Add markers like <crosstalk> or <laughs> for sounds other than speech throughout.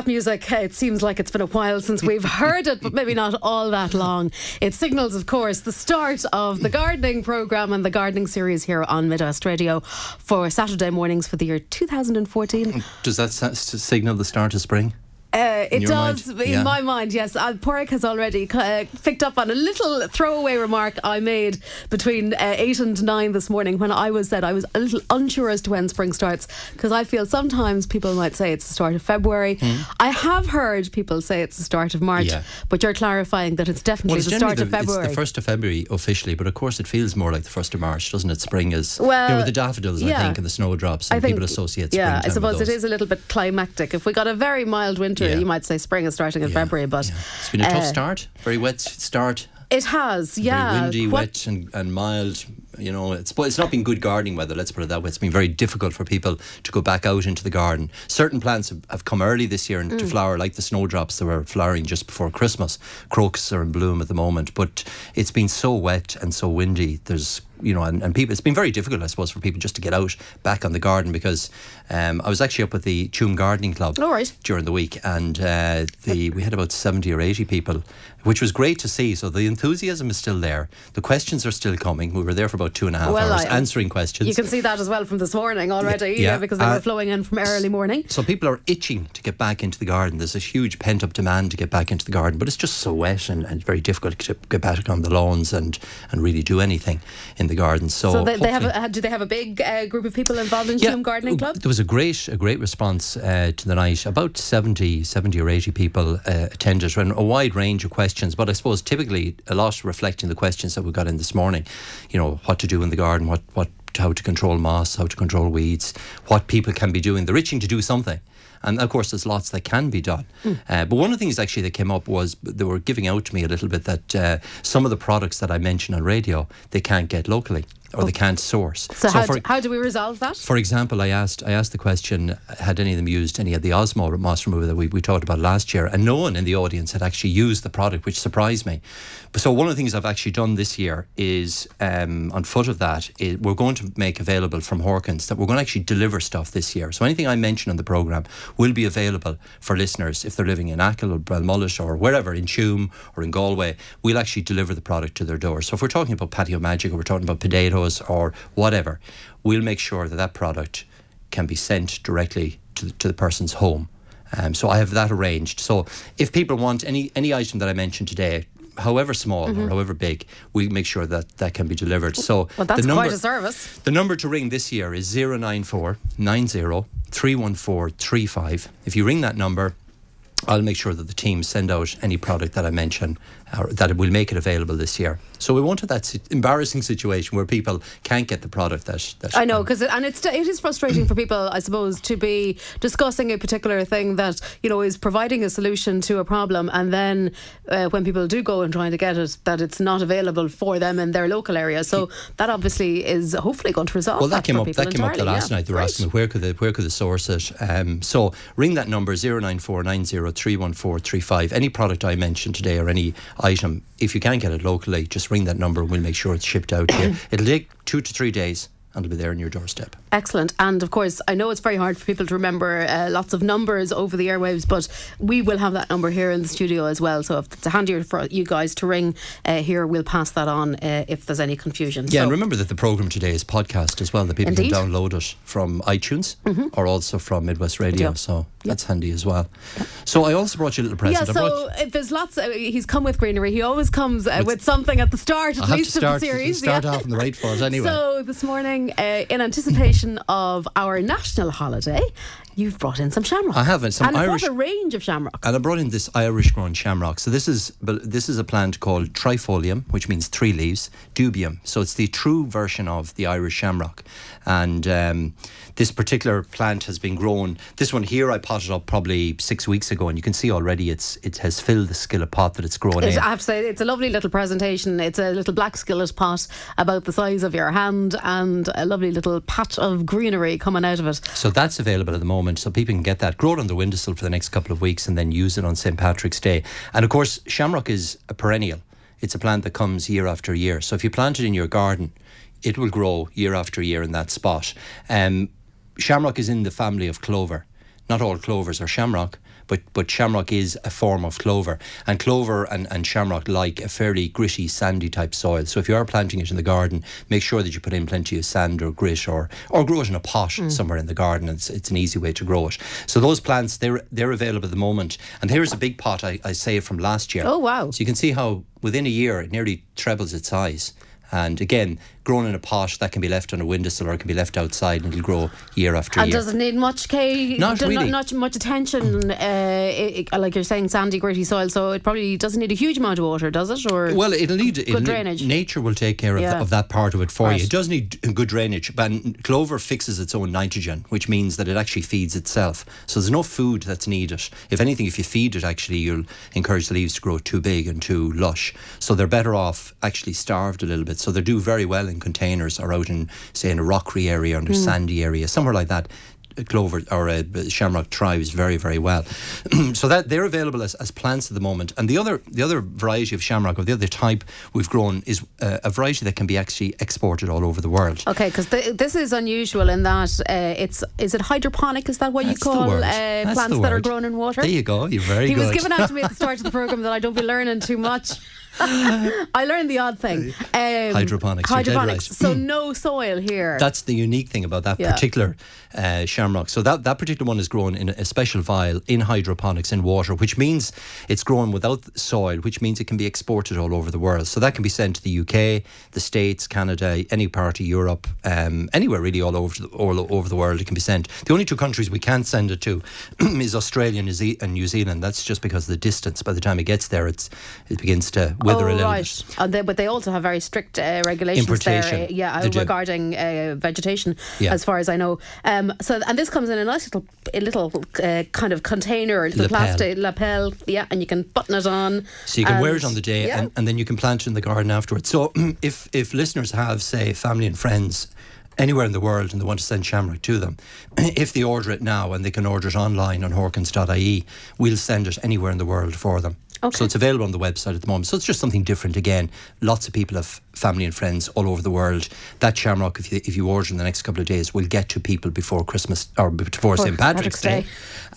That music, it seems like it's been a while since we've <laughs> heard it, but maybe not all that long. It signals, of course, the start of the gardening programme and the gardening series here on Midwest Radio for Saturday mornings for the year 2014. Does that signal the start of spring? Uh, it does, mind? in yeah. my mind, yes. Uh, Pádraic has already uh, picked up on a little throwaway remark I made between uh, 8 and 9 this morning when I was said I was a little unsure as to when spring starts because I feel sometimes people might say it's the start of February. Mm. I have heard people say it's the start of March, yeah. but you're clarifying that it's definitely well, it's the start the, of February. It's the 1st of February officially, but of course it feels more like the 1st of March, doesn't it? Spring is, well, you know, with the daffodils, yeah. I think, and the snowdrops, and I think, people associate Yeah, I suppose it is a little bit climactic. If we got a very mild winter, you might say spring is starting in yeah, February, but yeah. it's been a tough uh, start, very wet start. It has, yeah. Very windy, what? wet, and, and mild. You know, it's it's not been good gardening weather. Let's put it that way. It's been very difficult for people to go back out into the garden. Certain plants have, have come early this year into mm. flower, like the snowdrops that were flowering just before Christmas. Crocus are in bloom at the moment, but it's been so wet and so windy. There's you know, and, and people, it's been very difficult, I suppose, for people just to get out back on the garden because um, I was actually up at the Tuam Gardening Club All right. during the week, and uh, the <laughs> we had about seventy or eighty people, which was great to see. So the enthusiasm is still there. The questions are still coming. We were there for about two and a half well, hours I, answering questions. You can see that as well from this morning already, yeah, yeah because they uh, were flowing in from early morning. So people are itching to get back into the garden. There's a huge pent up demand to get back into the garden, but it's just so wet and, and very difficult to get back on the lawns and and really do anything in the garden. So, so they, they have a, do they have a big uh, group of people involved in yeah, Gardening Club? There was a great a great response uh, to the night. About 70, 70 or 80 people uh, attended and a wide range of questions, but I suppose typically a lot reflecting the questions that we got in this morning. You know, what to do in the garden, what, what how to control moss, how to control weeds, what people can be doing. They're itching to do something. And of course, there's lots that can be done. Mm. Uh, but one of the things actually that came up was they were giving out to me a little bit that uh, some of the products that I mentioned on radio, they can't get locally or they can't source. So, so how, for, do, how do we resolve that? For example, I asked I asked the question: Had any of them used any of the Osmo moss remover that we, we talked about last year? And no one in the audience had actually used the product, which surprised me. So one of the things I've actually done this year is um, on foot of that, is we're going to make available from Horkans that we're going to actually deliver stuff this year. So anything I mention on the program will be available for listeners if they're living in Achill or Belmullet or wherever in Tuam or in Galway. We'll actually deliver the product to their door. So if we're talking about patio magic or we're talking about potatoes or whatever, we'll make sure that that product can be sent directly to the, to the person's home. Um, so I have that arranged. So if people want any any item that I mentioned today, however small mm-hmm. or however big, we make sure that that can be delivered. So well, that's the number, quite a service. The number to ring this year is 094 90 314 35. If you ring that number, I'll make sure that the team send out any product that I mention or that it will make it available this year. So we won't have that embarrassing situation where people can't get the product that. that I know because and it's it is frustrating for people, I suppose, to be discussing a particular thing that you know is providing a solution to a problem, and then uh, when people do go and trying to get it, that it's not available for them in their local area. So that obviously is hopefully going to resolve. Well, that, that came up. That came up the last yeah. night. They were right. asking me where could the where could the source it. Um, so ring that number zero nine four nine zero three one four three five. Any product I mentioned today or any item, if you can't get it locally, just ring that number and we'll make sure it's shipped out here. <clears throat> It'll take two to three days and it'll be there on your doorstep. Excellent. And of course, I know it's very hard for people to remember uh, lots of numbers over the airwaves, but we will have that number here in the studio as well. So if it's handier for you guys to ring uh, here, we'll pass that on uh, if there's any confusion. Yeah, so and remember that the programme today is podcast as well, that people Indeed. can download it from iTunes mm-hmm. or also from Midwest Radio. So that's handy as well. So I also brought you a little present. Yeah, so there's lots. Uh, he's come with greenery. He always comes uh, with, something at the start, at least start, of the series. Start yeah. off on the right foot <laughs> anyway. So this morning, uh, in anticipation of our national holiday, you've brought in some shamrock. I have some Irish. and Irish a range of shamrock. And I brought in this Irish grown shamrock. So this is this is a plant called trifolium, which means three leaves. Dubium. So it's the true version of the Irish shamrock, and. Um, this particular plant has been grown. This one here I potted up probably six weeks ago, and you can see already it's it has filled the skillet pot that it's grown it's, in. I have to say it's a lovely little presentation. It's a little black skillet pot about the size of your hand, and a lovely little patch of greenery coming out of it. So that's available at the moment, so people can get that, grow it on the windowsill for the next couple of weeks, and then use it on St Patrick's Day. And of course, shamrock is a perennial. It's a plant that comes year after year. So if you plant it in your garden, it will grow year after year in that spot. Um, shamrock is in the family of clover. Not all clovers are shamrock, but but shamrock is a form of clover, and clover and, and shamrock like a fairly gritty, sandy type soil. So if you are planting it in the garden, make sure that you put in plenty of sand or grit, or or grow it in a pot mm. somewhere in the garden. It's it's an easy way to grow it. So those plants they're they're available at the moment, and here's a big pot I, I saved from last year. Oh wow! So you can see how within a year it nearly trebles its size. And again, grown in a pot that can be left on a windowsill or it can be left outside and it'll grow year after and year. And doesn't need much care? Not really. Not, not much attention. Uh, it, like you're saying, sandy, gritty soil. So it probably doesn't need a huge amount of water, does it? Or well, it'll need good it'll drainage. Need, nature will take care of, yeah. of, that part of it for right. you. It does need good drainage, but clover fixes its own nitrogen, which means that it actually feeds itself. So there's no food that's needed. If anything, if you feed it, actually, you'll encourage the leaves to grow too big and too lush. So they're better off actually starved a little bit. So they do very well in containers or out in, say, in a rockery area or mm. sandy area, somewhere like that clover or uh, shamrock thrives very very well. <clears throat> so that they're available as, as plants at the moment. And the other the other variety of shamrock or the other type we've grown is uh, a variety that can be actually exported all over the world. Okay, because this is unusual in that uh, it's is it hydroponic? Is that what That's you call uh, plants that are grown in water? There you go. You're very he good. He was given out to me at the <laughs> start of the program that I don't be learning too much. <laughs> I learned the odd thing. Um, hydroponics. Hydroponics. Right. So no soil here. That's the unique thing about that yeah. particular uh, shamrock. So that, that particular one is grown in a special vial in hydroponics in water, which means it's grown without soil, which means it can be exported all over the world. So that can be sent to the UK, the States, Canada, any part of Europe, um, anywhere really all over the, all over the world. It can be sent. The only two countries we can't send it to <clears throat> is Australia and New Zealand. That's just because of the distance. By the time it gets there, it's it begins to wither oh, right. And they, but they also have very strict uh, regulations there, uh, yeah, regarding uh, vegetation, yeah. as far as I know. Um, so and this comes in a nice little, a little uh, kind of container, a little lapel. plastic lapel, yeah, and you can button it on. So you can wear it on the day, yeah. and, and then you can plant it in the garden afterwards. So <clears throat> if if listeners have, say, family and friends anywhere in the world and they want to send Shamrock to them, <clears throat> if they order it now and they can order it online on horkans.ie, we'll send it anywhere in the world for them. Okay. So it's available on the website at the moment. So it's just something different again. Lots of people have family and friends all over the world. That shamrock, if you, if you order in the next couple of days, will get to people before Christmas or before St. Patrick's, Patrick's Day. Day.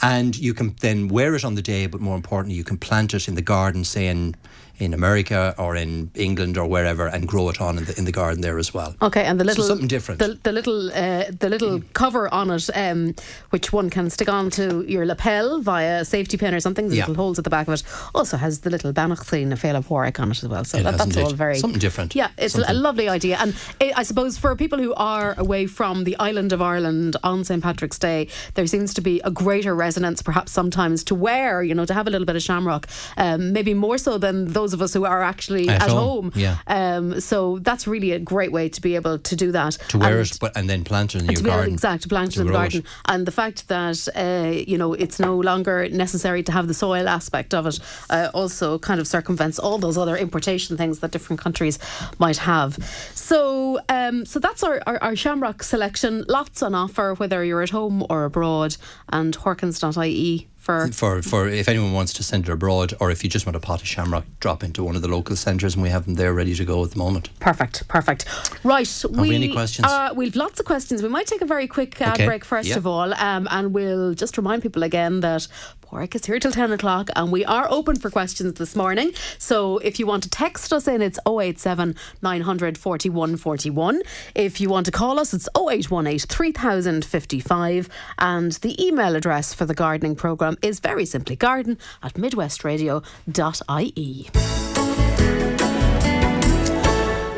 And you can then wear it on the day, but more importantly, you can plant it in the garden, say in in America or in England or wherever and grow it on in the, in the garden there as well. Okay, and the little so something different. The, the little uh, the little mm. cover on it, um, which one can stick on to your lapel via a safety pin or something. The yeah. little holes at the back of it also has the little Bannachthlin a Féile Pádraic on it as well. So that, that's all very something different. Yeah, it's something. a lovely idea, and it, I suppose for people who are away from the island of Ireland on St Patrick's Day, there seems to be a greater resonance, perhaps sometimes, to wear, you know, to have a little bit of shamrock, um, maybe more so than those of us who are actually at, at home. home. Yeah. Um, so that's really a great way to be able to do that. To wear and it, but and then plant it in your garden. Exactly, plant it in the garden. It. And the fact that uh, you know it's no longer necessary to have the soil aspect of it uh, also kind of circumvents all those other importation things that different countries might have. So um, so that's our, our, our shamrock selection. Lots on offer, whether you're at home or abroad. And horkans.ie for? For for if anyone wants to send it abroad or if you just want a pot of shamrock drop into one of the local centres and we have them there ready to go at the moment. Perfect perfect. Right we, we any questions? uh, we've lots of questions. We might take a very quick ad okay. break first of all um, and we'll just remind people again that Pádraic is here till 10 o'clock and we are open for questions this morning. So if you want to text us in, it's 087 900 41 41. If you want to call us, it's 0818 3055. And the email address for the gardening programme is very simply garden at midwestradio.ie.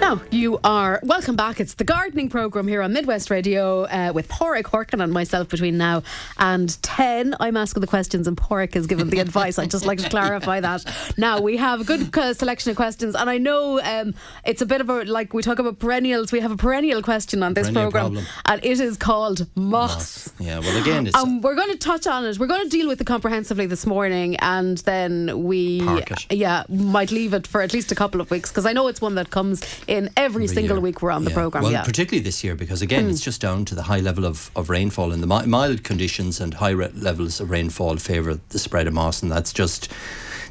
Now, you are welcome back. It's the gardening programme here on Midwest Radio uh, with Pádraic Horkan and myself between now and 10. I'm asking the questions and Pádraic is giving the advice. I'd just like to clarify that. Now, we have a good uh, selection of questions, and I know um, it's a bit of a, like we talk about perennials, we have a perennial question on this programme, and it is called moss. moss. Yeah, well, again, it's. Um, we're going to touch on it. We're going to deal with it comprehensively this morning, and then we, yeah, might leave it for at least a couple of weeks because I know it's one that comes in in every, every single year. week we're on yeah. the programme. Well, yeah. particularly this year because again, mm. it's just down to the high level of, of rainfall and the mild conditions and high re- levels of rainfall favour the spread of moss, and that's just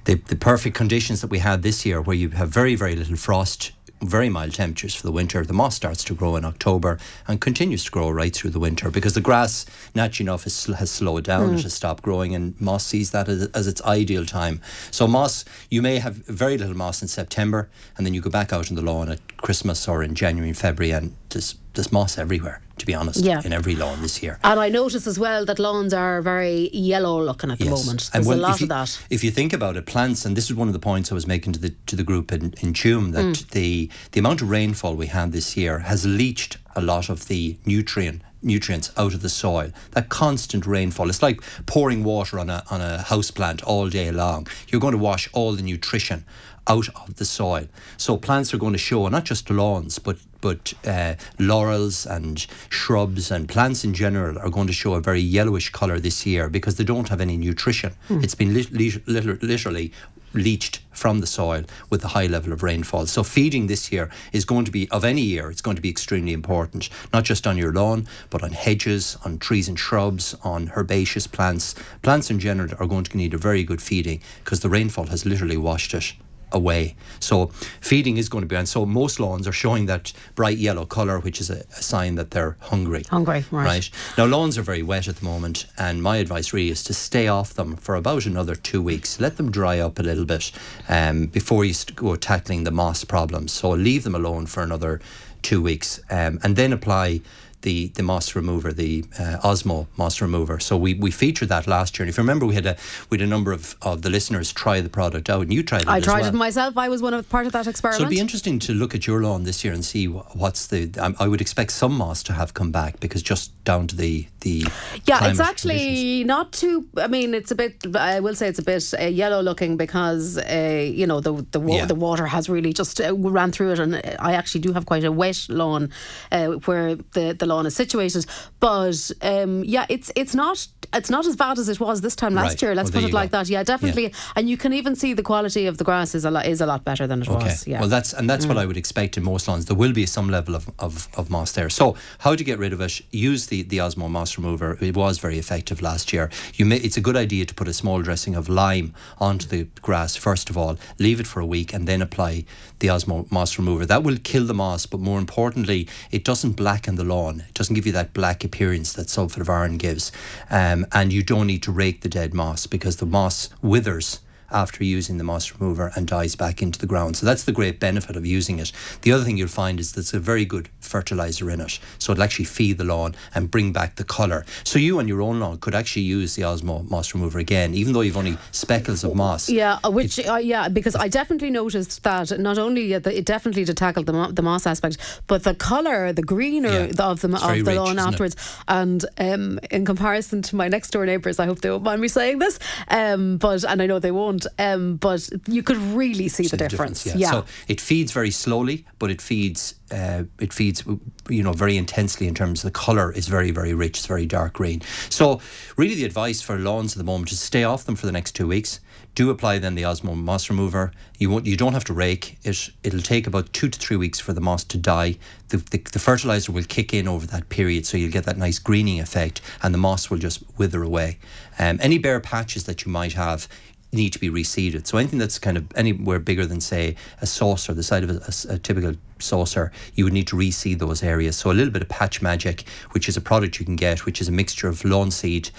the, the perfect conditions that we had this year, where you have very very little frost very mild temperatures for the winter, the moss starts to grow in October and continues to grow right through the winter because the grass, naturally enough, has, has slowed down, mm. it has stopped growing, and moss sees that as, as, its ideal time. So, moss, you may have very little moss in September, and then you go back out in the lawn at Christmas or in January and February, and there's, there's moss everywhere to be honest, yeah. in every lawn this year. And I notice as well that lawns are very yellow looking at the yes. moment. There's well, a lot you, of that. If you think about it, plants, and this is one of the points I was making to the to the group in, in Tuam, that mm. the the amount of rainfall we had this year has leached a lot of the nutrient nutrients out of the soil. That constant rainfall. It's like pouring water on a on a house plant all day long. You're going to wash all the nutrition out of the soil. So plants are going to show not just lawns, but but uh, laurels and shrubs and plants in general are going to show a very yellowish colour this year because they don't have any nutrition. Mm. It's been li- li- literally leached from the soil with the high level of rainfall. So feeding this year is going to be of any year, it's going to be extremely important, not just on your lawn, but on hedges, on trees and shrubs, on herbaceous plants. Plants in general are going to need a very good feeding because the rainfall has literally washed it away. So feeding is going to be, on. so most lawns are showing that bright yellow colour, which is a, a sign that they're hungry. Hungry, right. right. Now lawns are very wet at the moment, and my advice really is to stay off them for about another two weeks. Let them dry up a little bit um, before you go tackling the moss problems. So leave them alone for another two weeks, um, and then apply the the moss remover, the uh, Osmo moss remover. So we, we featured that last year. And if you remember, we had a we had a number of, of the listeners try the product out, and you tried it. I tried well. it myself. I was one of part of that experiment. So it'd be interesting to look at your lawn this year and see what's the. I, I would expect some moss to have come back because just down to the the. Yeah, it's actually conditions. not too. I mean, it's a bit. I will say it's a bit uh, yellow looking because uh, you know the the, wa- yeah. the water has really just uh, ran through it, and I actually do have quite a wet lawn uh, where the the lawn is situated. But um, yeah, it's it's not it's not as bad as it was this time last right. year. Let's well, put it like go. that. Yeah, definitely. Yeah. And you can even see the quality of the grass is a lot is a lot better than it okay. was. Yeah. Well, that's and that's mm. what I would expect in most lawns. There will be some level of, of, of moss there. So how to get rid of it? Use the the Osmo moss remover. It was very effective last year. You may, it's a good idea to put a small dressing of lime onto the grass first of all. Leave it for a week and then apply the Osmo moss remover. That will kill the moss, but more importantly, it doesn't blacken the lawn. It doesn't give you that black appearance that sulphate of iron gives. Um, and you don't need to rake the dead moss because the moss withers after using the moss remover and dies back into the ground. So that's the great benefit of using it. The other thing you'll find is there's a very good fertilizer in it. So it'll actually feed the lawn and bring back the colour. So you on your own lawn could actually use the Osmo moss remover again, even though you've only speckles of moss. Yeah, uh, which, uh, yeah, because I definitely noticed that not only it definitely to tackle the, the moss aspect, but the colour, the greener yeah, of the, of the rich, lawn afterwards. And um, in comparison to my next door neighbours, I hope they won't mind me saying this, um, but and I know they won't um, but you could really see, see the, the, difference. difference yeah. yeah. So it feeds very slowly, but it feeds uh, it feeds you know very intensely in terms of the color is very very rich. It's very dark green. So really, the advice for lawns at the moment is stay off them for the next two weeks. Do apply then the Osmo moss remover. You won't, you don't have to rake it. It'll take about two to three weeks for the moss to die. The, the, the fertilizer will kick in over that period, so you'll get that nice greening effect, and the moss will just wither away. Um, any bare patches that you might have, need to be reseeded. So anything that's kind of anywhere bigger than say a saucer, the side of a, a, a, typical saucer, you would need to reseed those areas. So a little bit of patch magic, which is a product you can get, which is a mixture of lawn seed,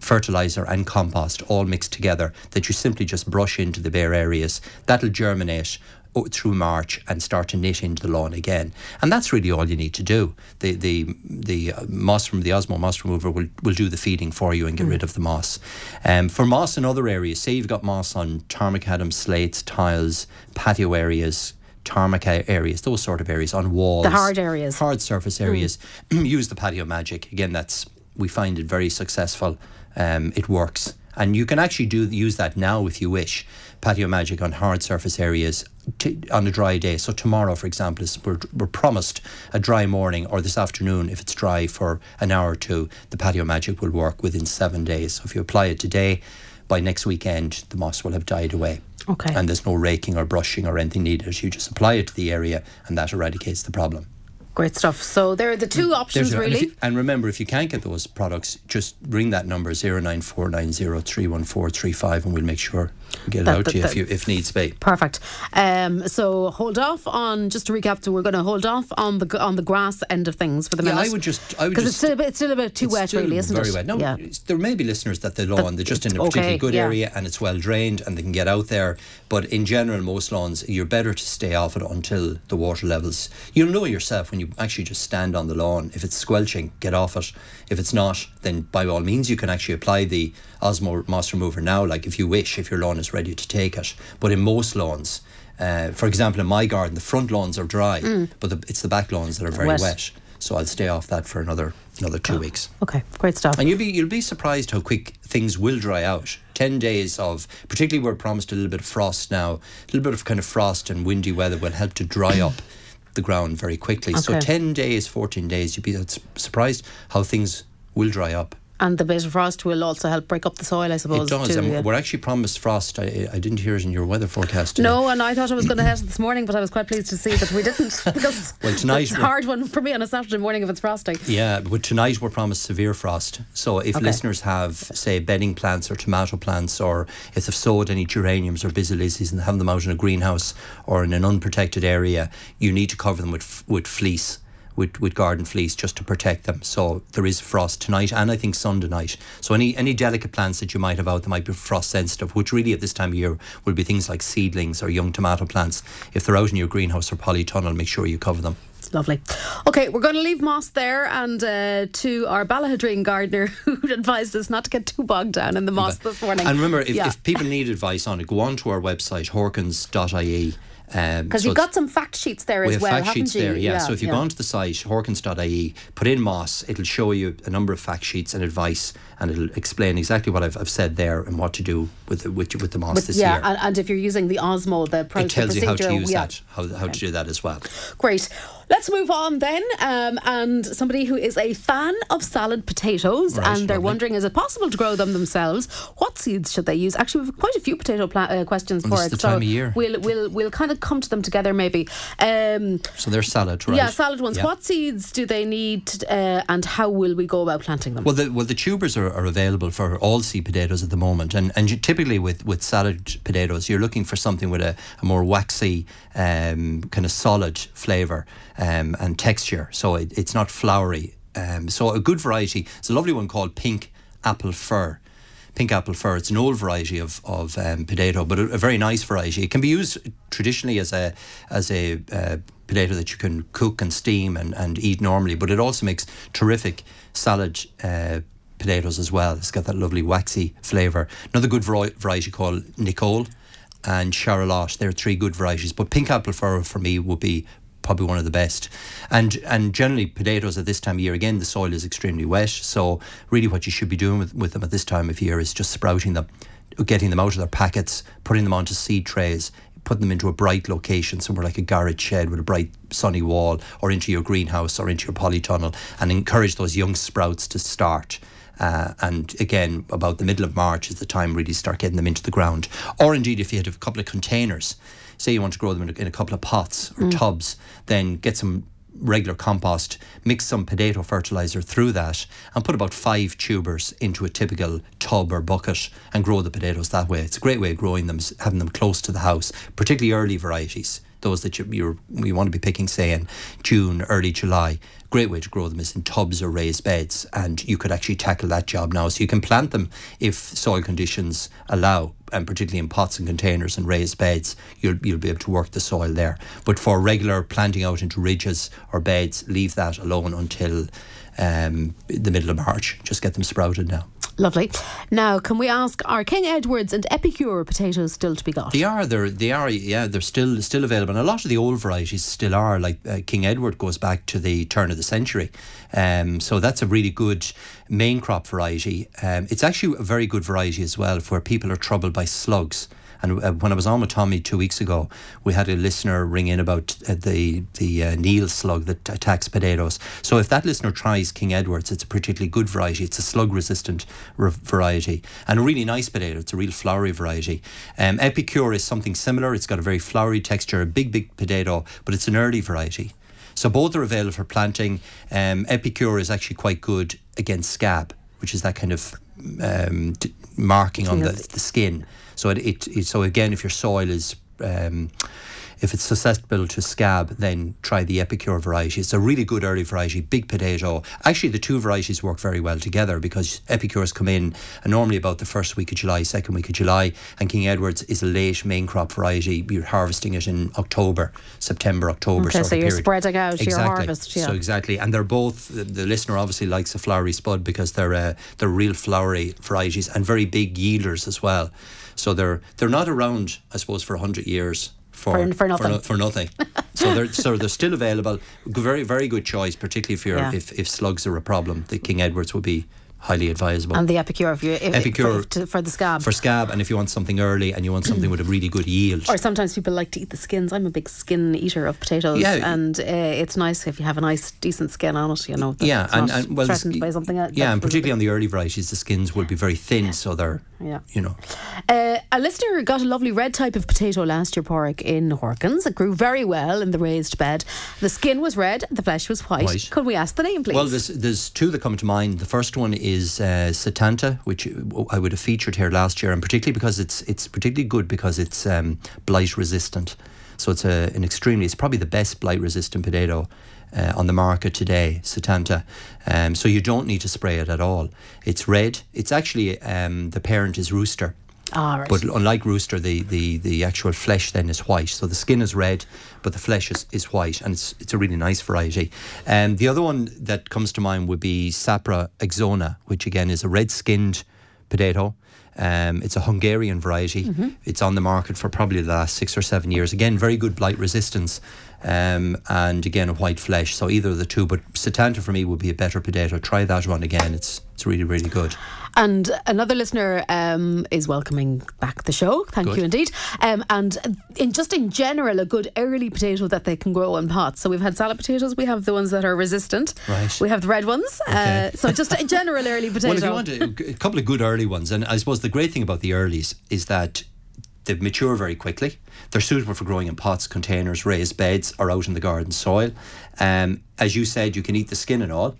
fertilizer and compost all mixed together that you simply just brush into the bare areas. That'll germinate through March and start to knit into the lawn again. And that's really all you need to do. The the the uh, moss from the Osmo moss remover will, will do the feeding for you and get mm. rid of the moss. Um, for moss in other areas, say you've got moss on tarmac macadam slates, tiles, patio areas, tarmac areas, those sort of areas on walls. The hard areas. Hard surface areas. Mm. <clears throat> use the patio magic. Again, that's we find it very successful. Um, it works. And you can actually do use that now if you wish. Patio Magic on hard surface areas t- on a dry day. So tomorrow, for example, is we're, we're promised a dry morning, or this afternoon, if it's dry for an hour or two, the Patio Magic will work within seven days. So if you apply it today, by next weekend, the moss will have died away. Okay. And there's no raking or brushing or anything needed. You just apply it to the area, and that eradicates the problem. Great stuff. So there are the two options, There's- and, really. you- and remember, if you can't get those products, just ring that number 09490314335 and we'll make sure we get it out that- to you if, you if needs be. Perfect. Um, so hold off on just to recap. So we're going to hold off on the on the grass end of things for the Yeah, minute. I would just, because it's still a bit, it's still a bit too wet, really, isn't very it? wet. No, yeah. there may be listeners that the lawn they're just in a okay, particularly good yeah. area and it's well drained and they can get out there. But in general, most lawns you're better to stay off it until the water levels. You'll know yourself when you actually just stand on the lawn. If it's squelching, get off it. If it's not, then by all means you can actually apply the Osmo moss remover now. Like if you wish, if your lawn is ready to take it. But in most lawns. Uh, for example, in my garden, the front lawns are dry, but the, it's the back lawns that are very Wet. wet. So I'll stay off that for another another two weeks. Okay, great stuff. And you'll be you'll be surprised how quick things will dry out. Ten days of particularly we're promised a little bit of frost now. A little bit of kind of frost and windy weather will help to dry up the ground very quickly. So ten days, fourteen days, you'd be surprised how things will dry up. And the bit of frost will also help break up the soil, I suppose. it does. too, yeah. we're actually promised frost. I, I didn't hear it in your weather forecast. Today. No, and I thought I was going to hit it this morning, but I was quite pleased to see that we didn't. <laughs> Because Well, tonight it's a hard one for me on a Saturday morning if it's frosty. Yeah, but tonight we're promised severe frost. So if Okay. listeners have, say, bedding plants or tomato plants, or if they've sowed any geraniums or basilises and have them out in a greenhouse or in an unprotected area, you need to cover them with with fleece. With, with garden fleece just to protect them. So there is frost tonight and I think Sunday night. So any any delicate plants that you might have out that might be frost sensitive, which really at this time of year will be things like seedlings or young tomato plants. If they're out in your greenhouse or polytunnel, make sure you cover them. Lovely. Okay, we're going to leave Moss there and uh, to our Ballaghaderreen gardener <laughs> who advised us not to get too bogged down in the moss this morning. And remember, if, Yeah. if people need advice on it, go on to our website, horkans.ie. Um, Because so you've got some fact sheets there we as have well, fact haven't sheets you? there, yeah. So if you yeah. go onto the site, horkans.ie, put in Moss, it'll show you a number of fact sheets and advice, and it'll explain exactly what I've, I've said there and what to do with the, with, with the Moss this yeah, year. and, and if you're using the Osmo, the, pro- it tells the you how to use yeah. that, how, how to do that as well. Great. Let's move on then. Um, and somebody who is a fan of salad potatoes Right, and they're lovely. wondering is it possible to grow them themselves? What seeds should they use? Actually, we've quite a few potato pla- uh, questions Well, for this it. is the time of year. We'll, we'll, we'll kind of come to them together maybe. Um, So they're salad, right? Yeah, salad ones. Yeah. What seeds do they need uh, and how will we go about planting them? Well, the well the tubers are, are available for all seed potatoes at the moment, and and you, typically with, with salad potatoes, you're looking for something with a, a more waxy, um, kind of solid flavour um, and texture. So it, it's not floury. Um, so a good variety. It's a lovely one called pink apple fir. Pink apple fir. It's an old variety of of um, potato, but a, a very nice variety. It can be used traditionally as a as a uh, potato that you can cook and steam and, and eat normally, but it also makes terrific salad uh, potatoes as well. It's got that lovely waxy flavour. Another good vari- variety called Nicole and Charlotte. There are three good varieties, but pink apple fir for me would be probably one of the best. And and generally potatoes at this time of year, again, the soil is extremely wet. So really what you should be doing with, with them at this time of year is just sprouting them, getting them out of their packets, putting them onto seed trays, putting them into a bright location, somewhere like a garage shed with a bright sunny wall, or into your greenhouse or into your polytunnel, and encourage those young sprouts to start. Uh, and again, about the middle of March is the time really start getting them into the ground. Or indeed, if you had a couple of containers, say you want to grow them in a, in a couple of pots or tubs, then get some regular compost, mix some potato fertilizer through that, and put about five tubers into a typical tub or bucket and grow the potatoes that way. It's a great way of growing them, having them close to the house, particularly early varieties. Those that you you want to be picking, say in June, early July, great way to grow them is in tubs or raised beds, and you could actually tackle that job now. So you can plant them if soil conditions allow, and particularly in pots and containers and raised beds, you'll you'll be able to work the soil there. But for regular planting out into ridges or beds, leave that alone until um, the middle of March. Just get them sprouted now. Lovely. Now, can we ask, are King Edwards and Epicure potatoes still to be got? They are. They're. They are. Yeah. They're still still available. And a lot of the old varieties still are. Like uh, King Edward goes back to the turn of the century. Um, so that's a really good main crop variety. Um, it's actually a very good variety as well for people are troubled by slugs. And uh, when I was on with Tommy two weeks ago, we had a listener ring in about uh, the the uh, keel slug that attacks potatoes. So if that listener tries King Edwards, it's a particularly good variety. It's a slug resistant r- variety and a really nice potato. It's a real flowery variety. Um, Epicure is something similar. It's got a very flowery texture, a big big potato, but it's an early variety. So both are available for planting. Um, Epicure is actually quite good against scab, which is that kind of um, d- marking on the, the skin. So it, it, it, so again, if your soil is um, if it's susceptible to scab, then try the Epicure variety. It's a really good early variety, big potato. Actually, the two varieties work very well together because Epicures come in normally about the first week of July, second week of July, and King Edward's is a late main crop variety. You're harvesting it in October, September, October. Okay, so you're period. spreading out exactly. your harvest. Yeah. So exactly, and they're both. The, the, listener obviously likes a flowery spud because they're uh, they're real flowery varieties and very big yielders as well. So they're they're not around, I suppose, for hundred years for, for, for nothing. For, for nothing. so they're so they're still available. Very very good choice, particularly if you're yeah. if, if slugs are a problem. The King Edwards would be highly advisable. And the Epicure, if you if, Epicure for, for, the scab. For scab, and if you want something early and you want something with a really good yield. Or sometimes people like to eat the skins. I'm a big skin eater of potatoes, yeah. and uh, it's nice if you have a nice, decent skin on it. You know, yeah, and, and well, threatened by something else. Yeah, and particularly on the early varieties, the skins will be very thin, so they're yeah, you know. Uh, a listener got a lovely red type of potato last year, Pádraic, in Horkans. It grew very well in the raised bed. The skin was red, the flesh was white. white. Could we ask the name, please? Well, there's, there's two that come to mind. The first one is uh, Satanta, which I would have featured here last year, and particularly because it's it's particularly good because it's um, blight resistant. So it's a, an extremely, it's probably the best blight resistant potato uh, on the market today, Satanta. Um, so you don't need to spray it at all. It's red. It's actually, um, the parent is rooster. Ah, right. But unlike rooster, the, the, the actual flesh then is white. So the skin is red, but the flesh is, is white, and it's it's a really nice variety. And um, the other one that comes to mind would be Sarpo Axona, which again is a red skinned potato. Um, it's a Hungarian variety. Mm-hmm. It's on the market for probably the last six or seven years. Again, very good blight resistance. Um, and again, a white flesh. So either of the two, but Satanta for me would be a better potato. Try that one again. It's it's really really good. And another listener um, is welcoming back the show. Thank good. you indeed. Um, and in just in general, a good early potato that they can grow in pots. So we've had salad potatoes. We have the ones that are resistant. Right. We have the red ones. Okay. Uh, so just a general early potato. <laughs> Well, if you want a, a couple of good early ones, and I suppose the great thing about the earlies is that they mature very quickly. They're suitable for growing in pots, containers, raised beds, or out in the garden soil. Um, as you said, you can eat the skin and all.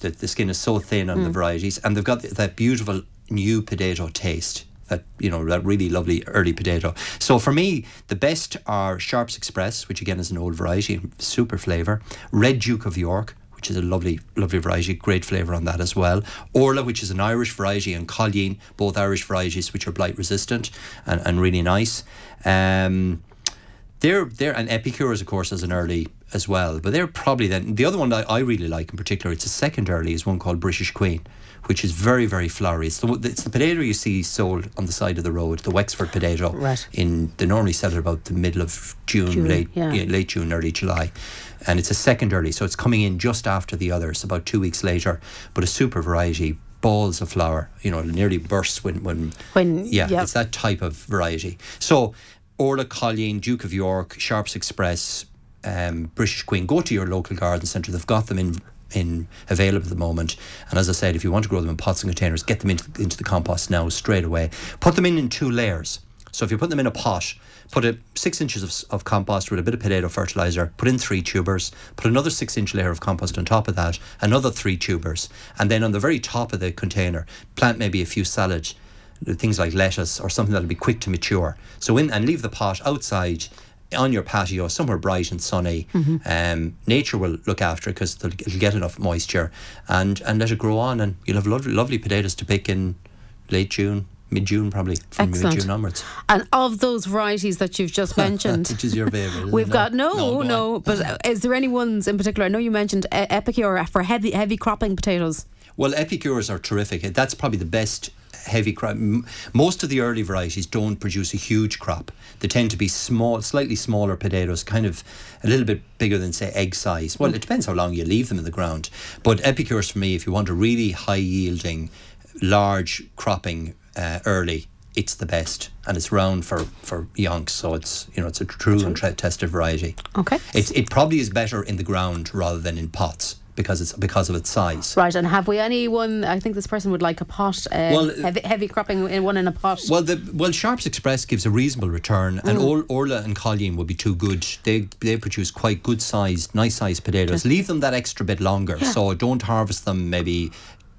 The, the skin is so thin on mm. the varieties, and they've got that beautiful new potato taste. That you know, that really lovely early potato. So for me, the best are Sharps Express, which again is an old variety, super flavour. Red Duke of York, which is a lovely, lovely variety, great flavour on that as well. Orla, which is an Irish variety, and Colleen, both Irish varieties which are blight resistant and, and really nice. Um, they're they're and Epicures, of course, as an early as well. But they're probably then the other one that I really like in particular. It's a second early is one called British Queen, which is very very flowery. It's the, it's the potato you see sold on the side of the road, the Wexford potato. Right. In they normally sell it about the middle of June, June late yeah. Yeah, late June, early July, and it's a second early, so it's coming in just after the others, about two weeks later. But a super variety, balls of flower, you know, nearly bursts when when, when yeah, yep. it's that type of variety. So Orla Colleen, Duke of York, Sharps Express, um, British Queen, go to your local garden centre. They've got them in in available at the moment. And as I said, if you want to grow them in pots and containers, get them into, into the compost now straight away. Put them in in two layers. So if you put them in a pot, put a six inches of, of compost with a bit of potato fertilizer, put in three tubers, put another six inch layer of compost on top of that, another three tubers, and then on the very top of the container, plant maybe a few salad things like lettuce or something that'll be quick to mature. So in and leave the pot outside on your patio somewhere bright and sunny. Mm-hmm. Um, nature will look after it because it'll get enough moisture and and let it grow on and you'll have lovely lovely potatoes to pick in late June. Mid June, probably from mid June onwards. And of those varieties that you've just <laughs> mentioned, which is your favourite? We've got no, no, no but <laughs> is there any ones in particular? I know you mentioned Epicure for heavy heavy cropping potatoes. Well, epicures are terrific. That's probably the best heavy crop. Most of the early varieties don't produce a huge crop. They tend to be small, slightly smaller potatoes, kind of a little bit bigger than say egg size. Well, it depends how long you leave them in the ground. But epicures for me, if you want a really high yielding, large cropping uh, early, it's the best and it's round for for yonks so it's you know it's a true and tra- tested variety okay it, it probably is better in the ground rather than in pots because it's because of its size. Right, and have we anyone? I think this person would like a pot. Uh, well, heavy, heavy, cropping in one in a pot. Well, the well Sharps Express gives a reasonable return, mm. and Or, Orla and Colleen would be too good. They they produce quite good sized, nice sized potatoes. Leave them that extra bit longer, yeah. so don't harvest them maybe.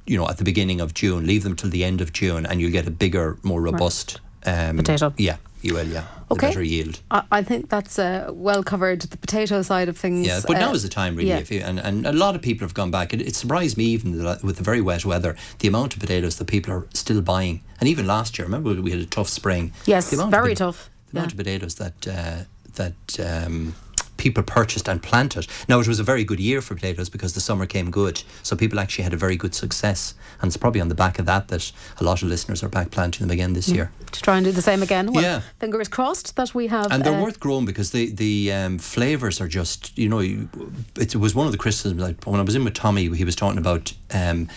You know, at the beginning of June, leave them till the end of June, and you'll get a bigger, more robust right. um, potato. Yeah, you will. Yeah okay. better yield. I, I think that's uh, well covered. The potato side of things. Yeah, but uh, now is the time really. Yeah. You, and, and a lot of people have gone back. It, it surprised me even with the very wet weather, the amount of potatoes that people are still buying. And even last year, remember we had a tough spring. Yes, very tough. The amount of potatoes that uh, that. Um, people purchased and planted. Now, it was a very good year for potatoes because the summer came good. So people actually had a very good success. And it's probably on the back of that that a lot of listeners are back planting them again this year. To try and do the same again. Well, yeah. Fingers crossed that we have. And they're uh, worth growing because the, the um, flavours are just, you know, it was one of the criticisms. Like when I was in with Tommy, he was talking about um,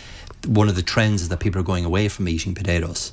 one of the trends is that people are going away from eating potatoes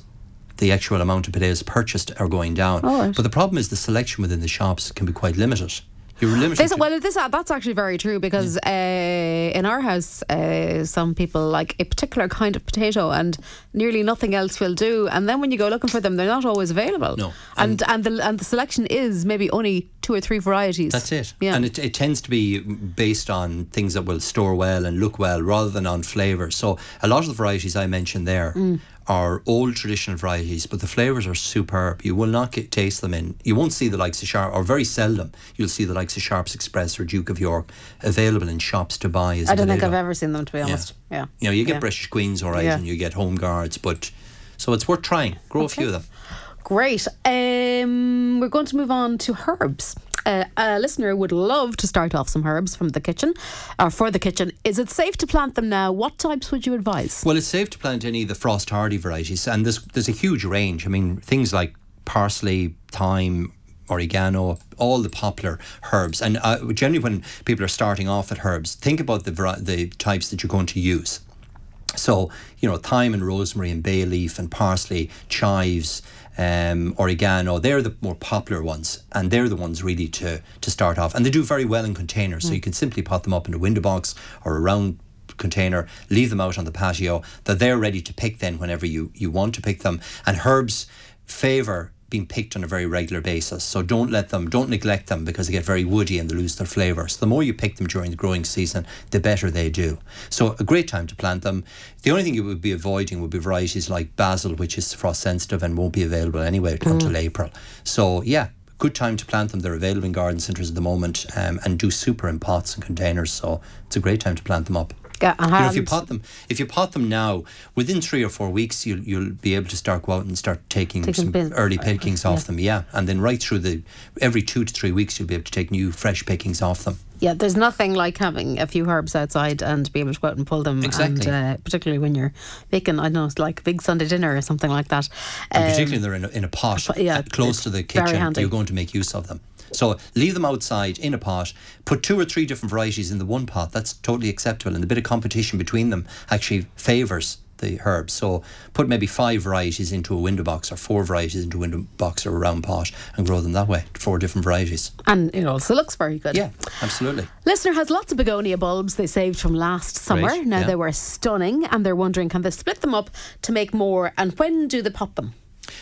the actual amount of potatoes purchased are going down. Right. But the problem is the selection within the shops can be quite limited. You're limited. This, well, this uh, that's actually very true because yeah. uh, in our house, uh, some people like a particular kind of potato, and nearly nothing else will do. And then when you go looking for them, they're not always available. No, and and, and the and the selection is maybe only two or three varieties. That's it. Yeah, and it, it tends to be based on things that will store well and look well, rather than on flavour. So a lot of the varieties I mentioned there mm are old traditional varieties, but the flavours are superb. You will not get, taste them in. You won't see the likes of Sharp, or very seldom you'll see the likes of Sharps Express or Duke of York available in shops to buy. As well. I don't think I've ever seen them, to be honest. Yeah, yeah. you know, you get yeah. British Queens, all right, yeah. and you get Home Guards, but so it's worth trying. Grow okay. a few of them. Great. Um, we're going to move on to herbs. Uh, a listener would love to start off some herbs from the kitchen or for the kitchen. Is it safe to plant them now? What types would you advise? Well, it's safe to plant any of the frost hardy varieties, and there's there's a huge range. I mean, things like parsley, thyme, oregano, all the popular herbs. And uh, generally, when people are starting off at herbs, think about the the types that you're going to use. So, you know, thyme and rosemary and bay leaf and parsley, chives, um, oregano, they're the more popular ones, and they're the ones really to, to start off. And they do very well in containers, mm. so you can simply pot them up in a window box or a round container, leave them out on the patio. That they're ready to pick then whenever you, you want to pick them. And herbs favour being picked on a very regular basis. So don't let them, don't neglect them because they get very woody and they lose their flavour. So the more you pick them during the growing season, the better they do. So a great time to plant them. The only thing you would be avoiding would be varieties like basil, which is frost sensitive and won't be available anyway mm. until April. So yeah, good time to plant them. They're available in garden centres at the moment um, and do super in pots and containers. So it's a great time to plant them up. You know, if you pot them, if you pot them now, within three or four weeks, you'll you'll be able to start go out and start taking, taking some bin, early pickings off yeah. them. Yeah, and then right through the every two to three weeks, you'll be able to take new fresh pickings off them. Yeah, there's nothing like having a few herbs outside and be able to go out and pull them. Exactly. And, uh, particularly when you're making, I don't know, like a big Sunday dinner or something like that. Um, particularly they're in a, in a pot, yeah, close to the kitchen, you're going to make use of them. So leave them outside in a pot. Put two or three different varieties in the one pot. That's totally acceptable. And a bit of competition between them actually favours the herbs. So put maybe five varieties into a window box or four varieties into a window box or a round pot and grow them that way. Four different varieties. And it also looks very good. Yeah, absolutely. Listener has lots of begonia bulbs they saved from last summer. Great, now yeah. they were stunning and they're wondering can they split them up to make more and when do they pop them?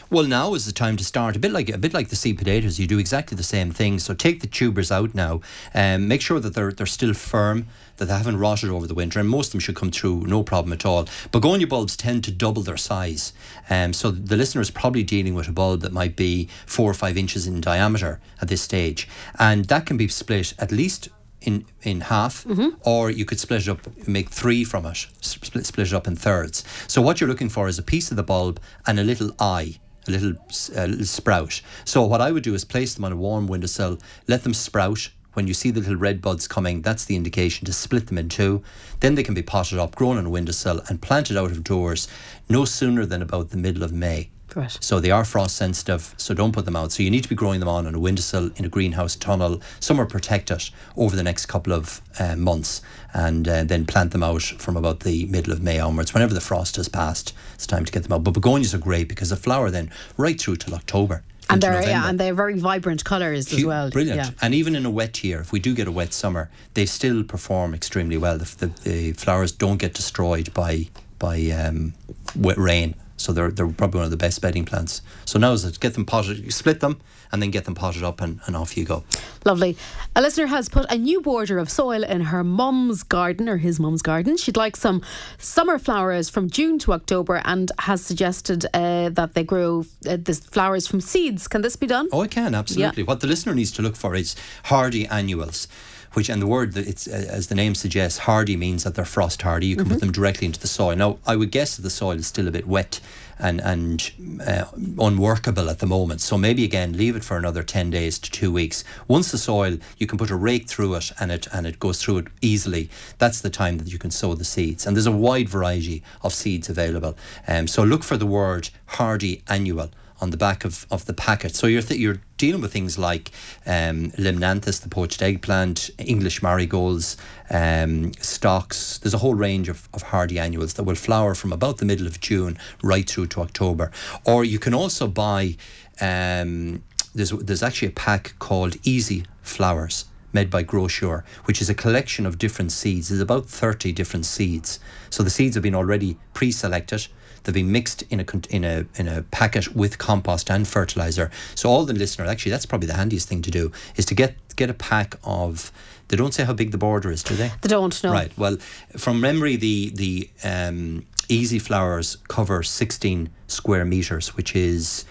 Well, now is the time to start. A bit like a bit like the seed potatoes, you do exactly the same thing. So take the tubers out now, and um, make sure that they're they're still firm, that they haven't rotted over the winter, and most of them should come through no problem at all. Begonia bulbs tend to double their size, um, so the listener is probably dealing with a bulb that might be four or five inches in diameter at this stage, and that can be split at least in in half, mm-hmm. or you could split it up, make three from it, split, split it up in thirds. So what you're looking for is a piece of the bulb and a little eye. A little, uh, little sprout. So what I would do is place them on a warm windowsill, let them sprout, when you see the little red buds coming, that's the indication to split them in two. Then they can be potted up, grown on a windowsill, and planted out of doors no sooner than about the middle of May. Right. So they are frost sensitive, so don't put them out. So you need to be growing them on on a windowsill in a greenhouse tunnel, somewhere protected over the next couple of uh, months, and uh, then plant them out from about the middle of May onwards. Whenever the frost has passed, it's time to get them out. But begonias are great because they flower then right through till October. and they're November. yeah, and they're very vibrant colours as well. Brilliant. Yeah. And even in a wet year, if we do get a wet summer, they still perform extremely well. The, the, the flowers don't get destroyed by by um, wet rain. So they're they're probably one of the best bedding plants. So now is it get them potted, you split them, and then get them potted up, and, and off you go. Lovely. A listener has put a new border of soil in her mum's garden or his mum's garden. She'd like some summer flowers from June to October, and has suggested uh, that they grow uh, the flowers from seeds. Can this be done? Oh, it can absolutely. Yeah. What the listener needs to look for is hardy annuals which and the word that it's uh, as the name suggests, hardy means that they're frost hardy. You can mm-hmm. put them directly into the soil. Now, I would guess that the soil is still a bit wet and and uh, unworkable at the moment. So maybe again, leave it for another ten days to two weeks. Once the soil, you can put a rake through it, and it and it goes through it easily. That's the time that you can sow the seeds. And there's a wide variety of seeds available. Um, so look for the word hardy annual on the back of, of the packet. So you're th- you're dealing with things like um, limnanthes, the poached eggplant, English marigolds, um, stocks. There's a whole range of, of hardy annuals that will flower from about the middle of June right through to October. Or you can also buy. Um, there's there's actually a pack called Easy Flowers made by Gro-Sure, which is a collection of different seeds. There's about 30 different seeds. So the seeds have been already pre-selected They've been mixed in a in a in a packet with compost and fertilizer. So all the listener, actually, that's probably the handiest thing to do is to get get a pack of. They don't say how big the border is, do they? They don't know. Right. Well, from memory, the the um, easy flowers cover 16 square meters, which is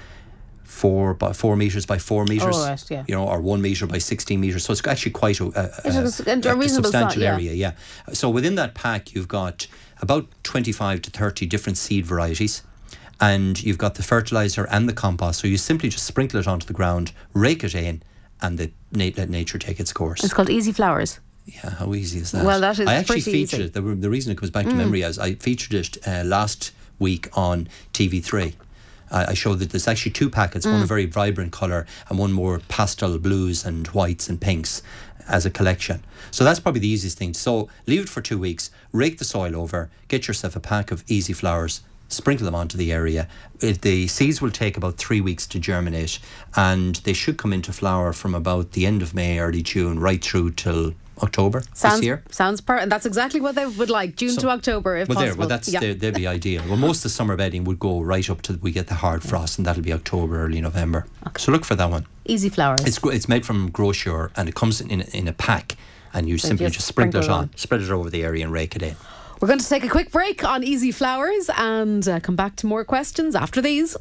four by four meters by four meters. Oh, right, yeah. You know, or one meter by 16 meters. So it's actually quite a, a, a, a substantial yeah. area. Yeah. So within that pack, you've got about 25 to 30 different seed varieties and you've got the fertilizer and the compost. So you simply just sprinkle it onto the ground, rake it in, and the, let nature take its course. It's called Easy Flowers. Yeah, how easy is that? Well, that is I actually featured easy. it. The, the, reason it comes back to mm. memory is I featured it uh, last week on TV3. I showed that there's actually two packets, mm. one a very vibrant colour and one more pastel blues and whites and pinks as a collection. So that's probably the easiest thing. So leave it for two weeks, rake the soil over, get yourself a pack of easy flowers, sprinkle them onto the area. the seeds will take about three weeks to germinate, and they should come into flower from about the end of May, early June, right through till October sounds, this year. Sounds perfect. And that's exactly what they would like, June so, to October, if well, possible. There, well, that's yeah. they'd be ideal. Well, most of the summer bedding would go right up to we get the hard frost, and that'll be October, early November. Okay. So look for that one. Easy flowers. It's it's made from Gro-Sure, and it comes in in a pack, and you so simply just, just sprinkle, sprinkle it on, on, spread it over the area, and rake it in. We're going to take a quick break on Easy Flowers and uh, come back to more questions after these.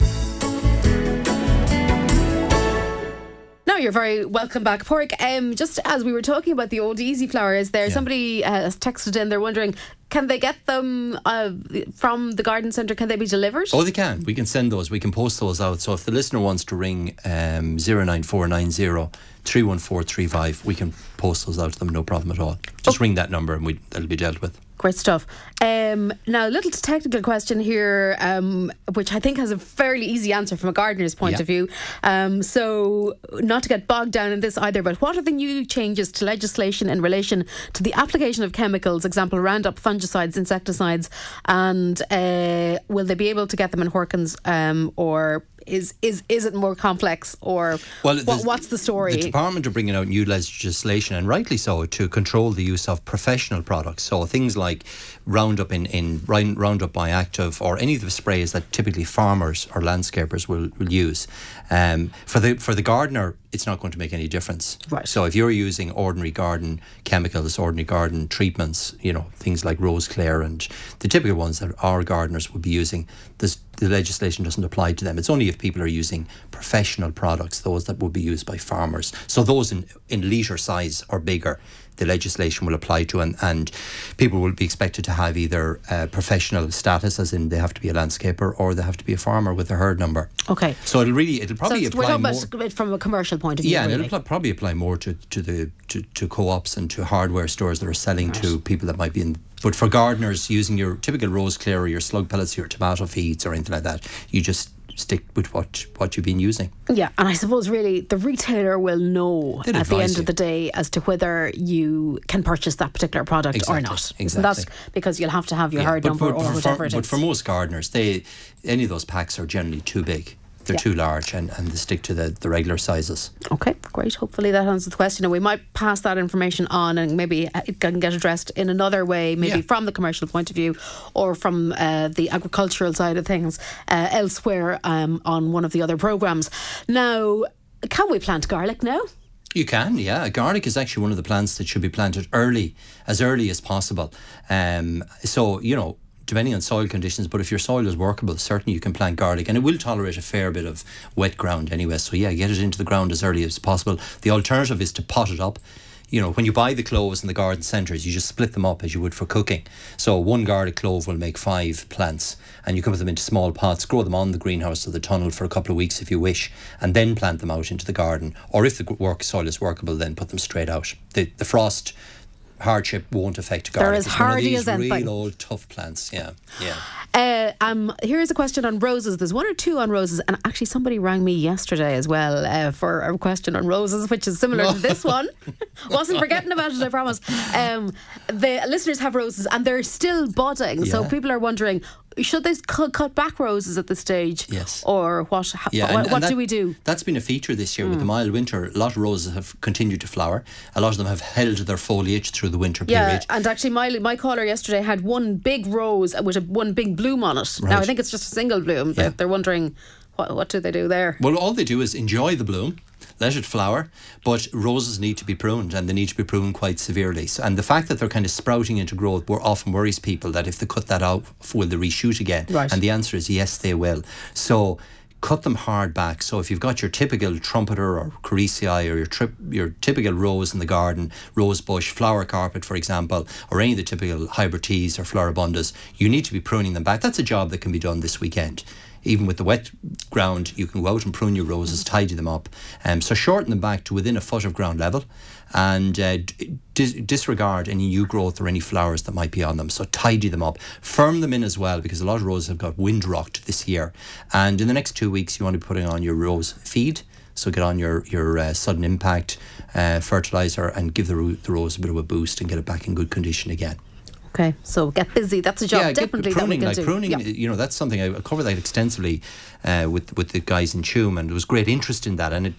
No, you're very welcome back, Pádraic. Um, just as we were talking about the old Easy Flowers, there yeah. somebody uh, has texted in. They're wondering, can they get them uh, from the garden centre? Can they be delivered? Oh, they can. We can send those. We can post those out. So if the listener wants to ring um, 09490 31435, we can post those out to them. No problem at all. Just oh. ring that number and we, that'll be dealt with. Great stuff. Um, now, a little technical question here, um, which I think has a fairly easy answer from a gardener's point yeah. of view. Um, so, not to get bogged down in this either, but what are the new changes to legislation in relation to the application of chemicals, example, Roundup, fungicides, insecticides, and uh, will they be able to get them in Horkans um, or is is is it more complex or well, what, what's the story? The department are bringing out new legislation, and rightly so, to control the use of professional products. So things like Roundup in, in Roundup Bioactive or any of the sprays that typically farmers or landscapers will, will use. Um, for the for the gardener, it's not going to make any difference. Right. So if you're using ordinary garden chemicals, ordinary garden treatments, you know things like rose clear and the typical ones that our gardeners would be using, this, the legislation doesn't apply to them. It's only if people are using professional products, those that would be used by farmers. So those in in litre size or bigger the legislation will apply to, and, and people will be expected to have either uh, professional status, as in they have to be a landscaper, or they have to be a farmer with a herd number. Okay. So it'll really, it'll probably so apply more, about from a commercial point of view. Yeah, really. it'll probably apply more to, to the to, to co-ops and to hardware stores that are selling right. to people that might be in but for gardeners using your typical rose clear or your slug pellets, your tomato feeds or anything like that, you just stick with what what you've been using. Yeah, and I suppose really the retailer will know They'd at the end you. of the day as to whether you can purchase that particular product exactly, or not. Exactly. That's because you'll have to have your yeah, herd number or whatever for, it is. But for most gardeners, they any of those packs are generally too big they're yeah. too large and, and they stick to the, the regular sizes. Okay, great. Hopefully that answers the question. And we might pass that information on and maybe it can get addressed in another way, maybe yeah. from the commercial point of view or from uh, the agricultural side of things uh, elsewhere um, on one of the other programmes. Now, can we plant garlic now? You can, yeah. Garlic is actually one of the plants that should be planted early, as early as possible. Um, so, you know, depending on soil conditions, but if your soil is workable, certainly you can plant garlic and it will tolerate a fair bit of wet ground anyway. So, yeah, get it into the ground as early as possible. The alternative is to pot it up. You know, when you buy the cloves in the garden centres, you just split them up as you would for cooking. So, one garlic clove will make five plants, and you can put them into small pots, grow them on the greenhouse or the tunnel for a couple of weeks if you wish, and then plant them out into the garden. Or if the work soil is workable, then put them straight out. The, the frost hardship won't affect garlic. They're as it's hardy as anything. Real old tough plants. Yeah, yeah. Uh, um, here's a question on roses. There's one or two on roses, and actually somebody rang me yesterday as well uh, for a question on roses, which is similar to this <laughs> one. Wasn't forgetting about it, I promise. Um, the listeners have roses, and they're still budding. Yeah. So people are wondering, should they cut, cut back roses at this stage? Yes. Or what? Yeah, what, and, what that, do we do? That's been a feature this year mm. with the hmm. mild winter. A lot of roses have continued to flower. A lot of them have held their foliage through the winter yeah, period. and actually, my my caller yesterday had one big rose with a, one big bloom on it. Right. Now I think it's just a single bloom. Yeah. They're, they're wondering what what do they do there? Well, all they do is enjoy the bloom let it flower. But roses need to be pruned and they need to be pruned quite severely. So, and the fact that they're kind of sprouting into growth often worries people that if they cut that out, will they reshoot again? Right. And the answer is yes, they will. So cut them hard back. So if you've got your typical trumpeter or Korresia or your trip, your typical rose in the garden, rose bush, flower carpet, for example, or any of the typical hybrid teas or floribundas, you need to be pruning them back. That's a job that can be done this weekend even with the wet ground, you can go out and prune your roses, tidy them up. Um, so shorten them back to within a foot of ground level and uh, dis- disregard any new growth or any flowers that might be on them. So tidy them up, firm them in as well because a lot of roses have got wind rocked this year. And in the next two weeks, you want to be putting on your rose feed. So get on your your uh, sudden impact uh, fertilizer and give the, ro- the rose a bit of a boost and get it back in good condition again. Okay, so get busy. That's a job yeah, definitely pruning, that we can like do. Pruning, yeah. you know, that's something I covered that extensively uh, with with the guys in Tuam, and there was great interest in that, and it.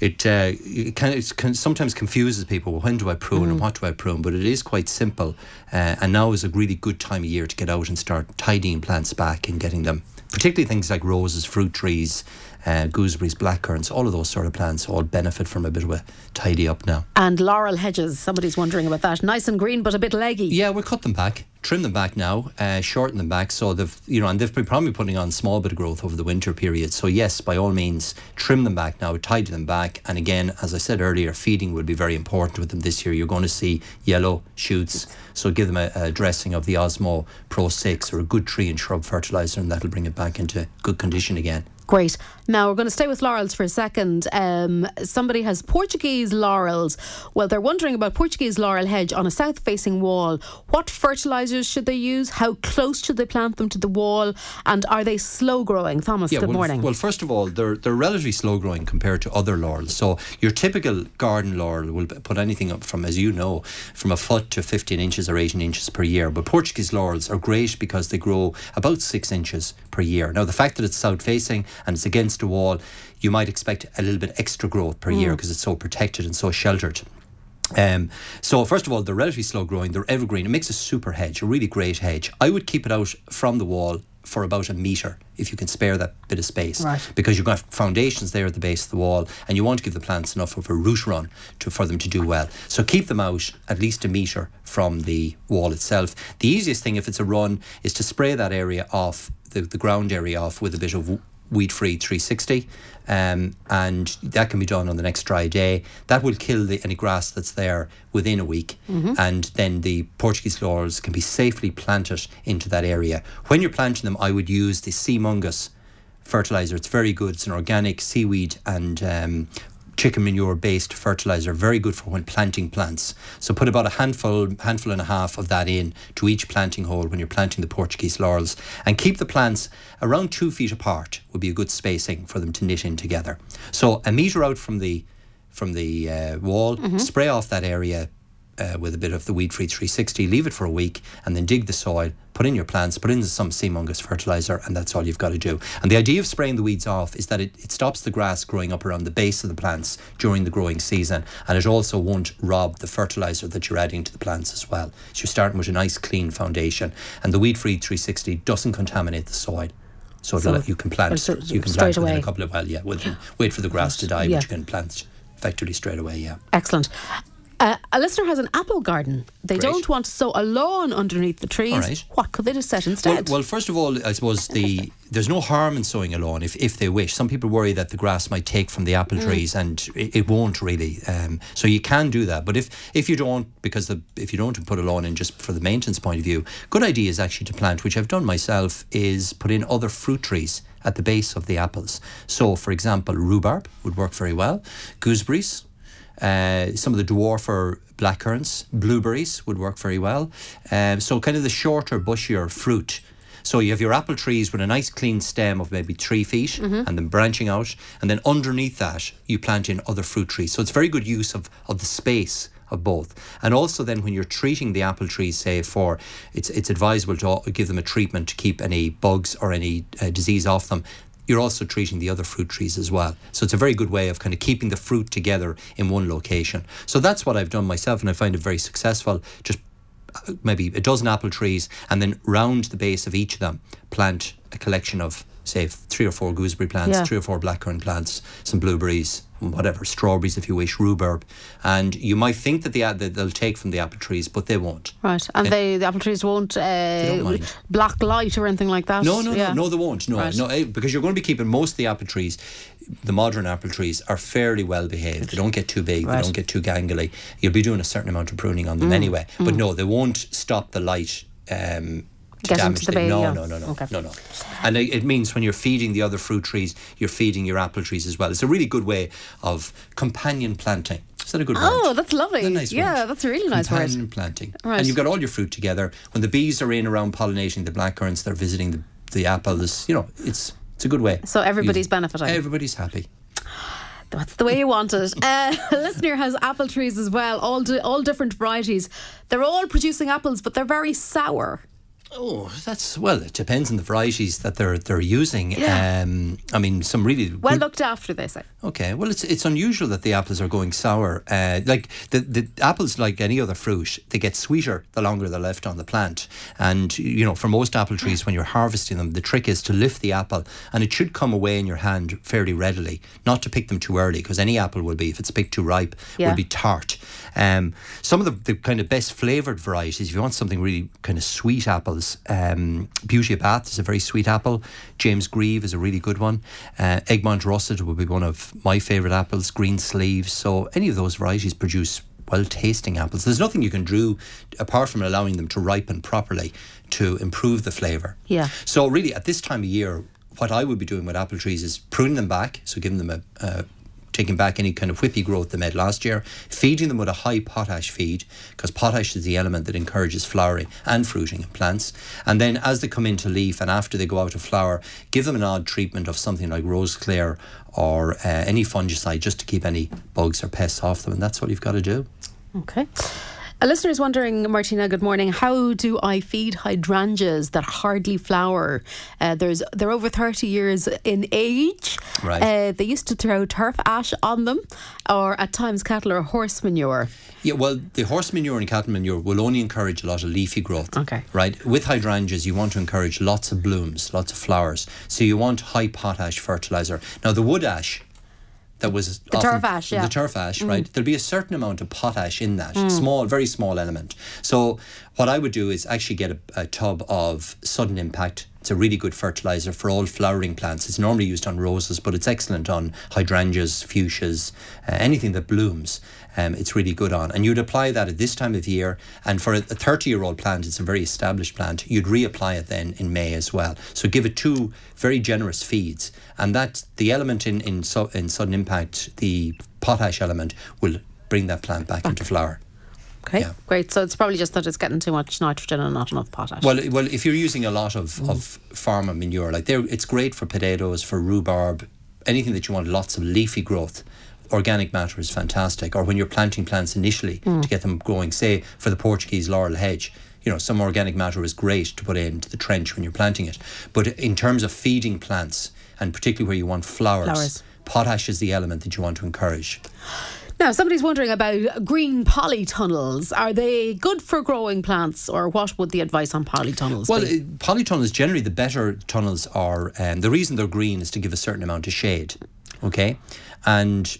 It, uh, it kind of can sometimes confuses people. When do I prune mm. and what do I prune? But it is quite simple, uh, and now is a really good time of year to get out and start tidying plants back and getting them, particularly things like roses, fruit trees, uh, gooseberries, blackcurrants, all of those sort of plants all benefit from a bit of a tidy up now. And laurel hedges, somebody's wondering about that. Nice and green, but a bit leggy. Yeah, we'll cut them back trim them back now, uh, shorten them back. So they've, you know, and they've been probably putting on small bit of growth over the winter period. So yes, by all means, trim them back now, tidy them back. And again, as I said earlier, feeding will be very important with them this year. You're going to see yellow shoots. So give them a, a dressing of the Osmo Pro 6 or a good tree and shrub fertilizer, and that'll bring it back into good condition again. Great. Now we're going to stay with laurels for a second. Um, somebody has Portuguese laurels. Well, they're wondering about Portuguese laurel hedge on a south facing wall. What fertilisers should they use? How close should they plant them to the wall? And are they slow growing? Thomas, yeah, good well, morning. Well, first of all, they're, they're relatively slow growing compared to other laurels. So your typical garden laurel will put anything up from, as you know, from a foot to 15 inches or 18 inches per year. But Portuguese laurels are great because they grow about six inches per year. Now, the fact that it's south facing and it's against a wall, you might expect a little bit extra growth per mm. year because it's so protected and so sheltered. Um, so first of all, they're relatively slow growing. They're evergreen. It makes a super hedge, a really great hedge. I would keep it out from the wall for about a metre if you can spare that bit of space right. because you've got foundations there at the base of the wall and you want to give the plants enough of a root run to, for them to do well so keep them out at least a metre from the wall itself the easiest thing if it's a run is to spray that area off the, the ground area off with a bit of weed free 360 um, and that can be done on the next dry day. That will kill the, any grass that's there within a week mm-hmm. and then the Portuguese laurels can be safely planted into that area. When you're planting them I would use the Seamungus fertilizer. It's very good. It's an organic seaweed and um, chicken manure based fertilizer, very good for when planting plants. So put about a handful, handful and a half of that in to each planting hole when you're planting the Portuguese laurels, and keep the plants around two feet apart. Would be a good spacing for them to knit in together. So a meter out from the from the uh, wall, mm-hmm. spray off that area uh, with a bit of the weed free 360, leave it for a week, and then dig the soil, put in your plants, put in some Seamungus fertilizer, and that's all you've got to do. And the idea of spraying the weeds off is that it, it stops the grass growing up around the base of the plants during the growing season, and it also won't rob the fertilizer that you're adding to the plants as well. So you're starting with a nice clean foundation, and the weed free 360 doesn't contaminate the soil. So, so you can plant, so you can plant within a couple of well, yeah. Wait, wait for the grass to die, yeah. but you can plant effectively straight away. Yeah. Excellent. Uh, a listener has an apple garden. They Great. don't want to sow a lawn underneath the trees. Right. What could they just set instead? Well, well, first of all, I suppose the there's no harm in sowing a lawn if, if they wish. Some people worry that the grass might take from the apple mm. trees, and it, it won't really. Um, so you can do that, but if if you don't, because the, if you don't put a lawn in just for the maintenance point of view, good idea is actually to plant, which I've done myself, is put in other fruit trees at the base of the apples. So, for example, rhubarb would work very well, gooseberries uh, some of the dwarfer blackcurrants, blueberries would work very well. Um, so kind of the shorter, bushier fruit. So you have your apple trees with a nice clean stem of maybe three feet mm-hmm. and then branching out. And then underneath that, you plant in other fruit trees. So it's very good use of, of the space of both. And also then when you're treating the apple trees, say for, it's, it's advisable to give them a treatment to keep any bugs or any uh, disease off them you're also treating the other fruit trees as well. So it's a very good way of kind of keeping the fruit together in one location. So that's what I've done myself, and I find it very successful. Just uh, maybe a dozen apple trees, and then round the base of each of them, plant a collection of say three or four gooseberry plants, yeah. three or four blackcurrant plants, some blueberries, whatever, strawberries if you wish, rhubarb. And you might think that, the, that they'll take from the apple trees, but they won't. Right. And they, the apple trees won't uh, block light or anything like that? No, no, yeah. no, no, they won't. No, right. no, eh, because you're going to be keeping most of the apple trees, the modern apple trees, are fairly well behaved. They don't get too big, right. they don't get too gangly. You'll be doing a certain amount of pruning on them mm. anyway. But mm. no, they won't stop the light um, to get into the bay. No, no, no, no, okay. no, no. And it means when you're feeding the other fruit trees, you're feeding your apple trees as well. It's a really good way of companion planting. Is that a good word? Oh, that's lovely. Nice yeah, word. that's a really nice word. companion word. planting. Right. And you've got all your fruit together. When the bees are in around pollinating the blackcurrants, they're visiting the, the apples. You know, it's it's a good way. So everybody's benefiting. Everybody's happy. That's the way you want it. <laughs> Uh, <laughs> listener has apple trees as well, all di- all different varieties. They're all producing apples, but they're very sour. Oh, that's well. It depends on the varieties that they're they're using. Yeah. Um, I mean, some really well looked after. They say. Okay. Well, it's it's unusual that the apples are going sour. Uh, like the the apples, like any other fruit, they get sweeter the longer they're left on the plant. And you know, for most apple trees, when you're harvesting them, the trick is to lift the apple, and it should come away in your hand fairly readily. Not to pick them too early, because any apple will be, if it's picked too ripe, yeah. will be tart. Um, some of the, the kind of best flavoured varieties, if you want something really kind of sweet apples, um, Beauty of Bath is a very sweet apple. James Grieve is a really good one. Uh, Egremont Russet would be one of my favourite apples. Green Sleeves. So any of those varieties produce well tasting apples. There's nothing you can do apart from allowing them to ripen properly to improve the flavour. Yeah. So really at this time of year, what I would be doing with apple trees is pruning them back, so giving them a, a taking back any kind of whippy growth they made last year, feeding them with a high potash feed, because potash is the element that encourages flowering and fruiting in plants. And then as they come into leaf and after they go out of flower, give them an odd treatment of something like rose clear or uh, any fungicide just to keep any bugs or pests off them. And that's what you've got to do. Okay. A listener is wondering, Martina, good morning. How do I feed hydrangeas that hardly flower? Uh, there's They're over 30 years in age. Right. Uh, they used to throw turf ash on them or at times cattle or horse manure. Yeah, well, the horse manure and cattle manure will only encourage a lot of leafy growth. Okay. Right? With hydrangeas, you want to encourage lots of blooms, lots of flowers. So you want high potash fertilizer. Now, the wood ash that was the turf ash, yeah. The turf ash, mm. right? There'll be a certain amount of potash in that, mm. small, very small element. So what I would do is actually get a, a tub of sudden impact. It's a really good fertilizer for all flowering plants. It's normally used on roses, but it's excellent on hydrangeas, fuchsias, uh, anything that blooms um, it's really good on. And you'd apply that at this time of year. And for a 30 year old plant, it's a very established plant, you'd reapply it then in May as well. So give it two very generous feeds. And that the element in, in, in sudden impact, the potash element, will bring that plant back, back. into flower. Okay, yeah. great. So it's probably just that it's getting too much nitrogen and not enough potash. Well, well, if you're using a lot of, mm. of farmer manure, like there, it's great for potatoes, for rhubarb, anything that you want lots of leafy growth organic matter is fantastic. Or when you're planting plants initially Mm. to get them growing, say for the Portuguese laurel hedge, you know, some organic matter is great to put into the trench when you're planting it. But in terms of feeding plants, and particularly where you want flowers, Flowers. potash is the element that you want to encourage. Now, somebody's wondering about green polytunnels. Are they good for growing plants, or what would the advice on polytunnels Well, be? uh, polytunnels generally the better tunnels are. Um, the reason they're green is to give a certain amount of shade. Okay, and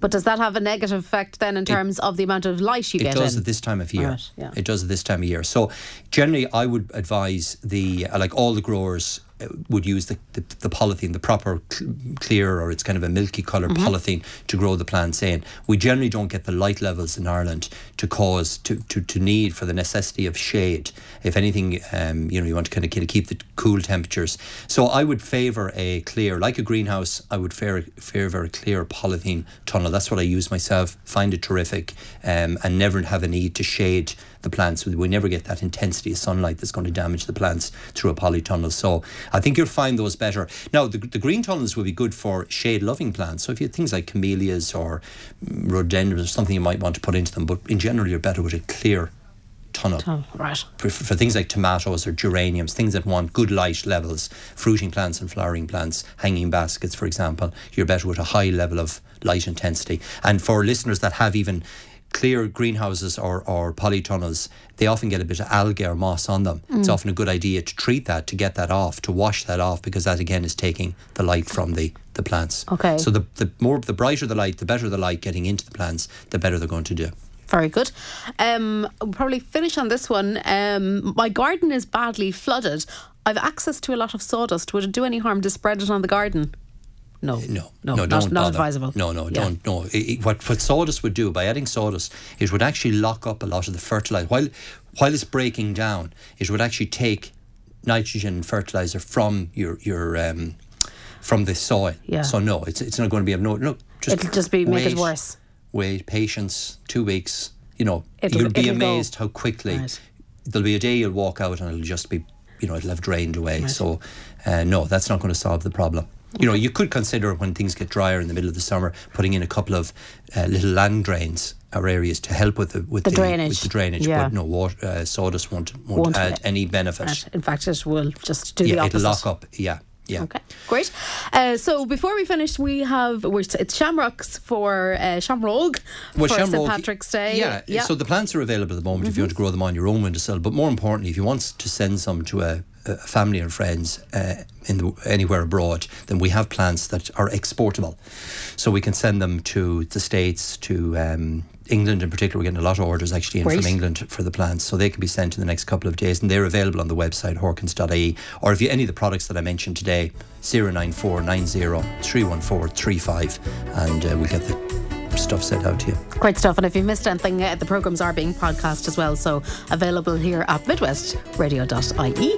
But does that have a negative effect then in terms of the amount of light you it get It does in? at this time of year. Right, yeah. It does at this time of year. So generally, I would advise the like all the growers would use the, the, the polythene, the proper cl- clear or it's kind of a milky color Mm-hmm. polythene to grow the plants in. We generally don't get the light levels in Ireland to cause to, to, to need for the necessity of shade. If anything, um, you know, you want to kind of, kind of keep the cool temperatures. So I would favour a clear, like a greenhouse. I would favor favour a clear polythene tunnel. That's what I use myself. Find it terrific, um, and never have a need to shade the plants. We never get that intensity of sunlight that's going to damage the plants through a polytunnel. So I think you'll find those better. Now, the, the green tunnels will be good for shade loving plants. So if you have things like camellias or rhododendrons or something you might want to put into them, but in general, you're better with a clear tunnel. Oh, right. For, for things like tomatoes or geraniums, things that want good light levels, fruiting plants and flowering plants, hanging baskets, for example, you're better with a high level of light intensity. And for listeners that have even clear greenhouses or, or polytunnels, they often get a bit of algae or moss on them. It's often a good idea to treat that, to get that off, to wash that off, because that again is taking the light from the, the plants. Okay. So the, the more the brighter the light, the better the light getting into the plants, the better they're going to do. Very good. Um, we'll probably finish on this one. Um, my garden is badly flooded. I've access to a lot of sawdust. Would it do any harm to spread it on the garden? No. No, No, no, not, don't not advisable. No, no, Yeah. don't. No, It- what what sawdust would do by adding sawdust, it would actually lock up a lot of the fertilizer while while it's breaking down. It would actually take nitrogen fertilizer from your your um, from the soil. Yeah. So no, it's it's not going to be of no no. Just It'll just be make it worse. Wait, patience, two weeks. You know, It'll- you'll be it'll go. amazed how quickly Right. there'll be a day you'll walk out and it'll just be, you know, it'll have drained away. So, uh, no, that's not going to solve the problem. You know, you could consider when things get drier in the middle of the summer, putting in a couple of uh, little land drains or areas to help with the with The the, drainage. With the drainage, Yeah. but no, water, uh, sawdust won't won't, Won't add any benefit. Right. In fact, it will just do the yeah, opposite. it'll lock up. Yeah, yeah. Okay, great. Uh, so before we finish, we have we're, it's Shamrocks for uh, Shamrogue for St Shamrock- Patrick's Day. Yeah, so the plants are available at the moment if you want to grow them on your own windowsill. But more importantly, if you want to send some to a family and friends uh, in the, anywhere abroad, then we have plants that are exportable. So we can send them to the States, to um, England in particular. We're getting a lot of orders actually in from England for the plants. So they can be sent in the next couple of days and they're available on the website horkans.ie. Or if you any of the products that I mentioned today, 09490 314 35 and uh, we'll get the stuff set out here. Great stuff. And if you've missed anything, uh, the programmes are being podcast as well. So available here at midwestradio.ie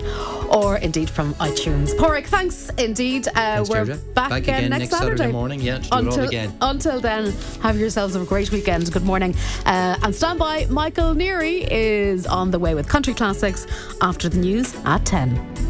or indeed from iTunes. Pádraic, thanks indeed. Uh, Thanks, we're Georgia. back, Back again, again next next Saturday Saturday morning, yeah, to do it all until, again. Until then, have yourselves a great weekend. Good morning. Uh, and stand by. Michael Neary is on the way with country classics after the news at 10.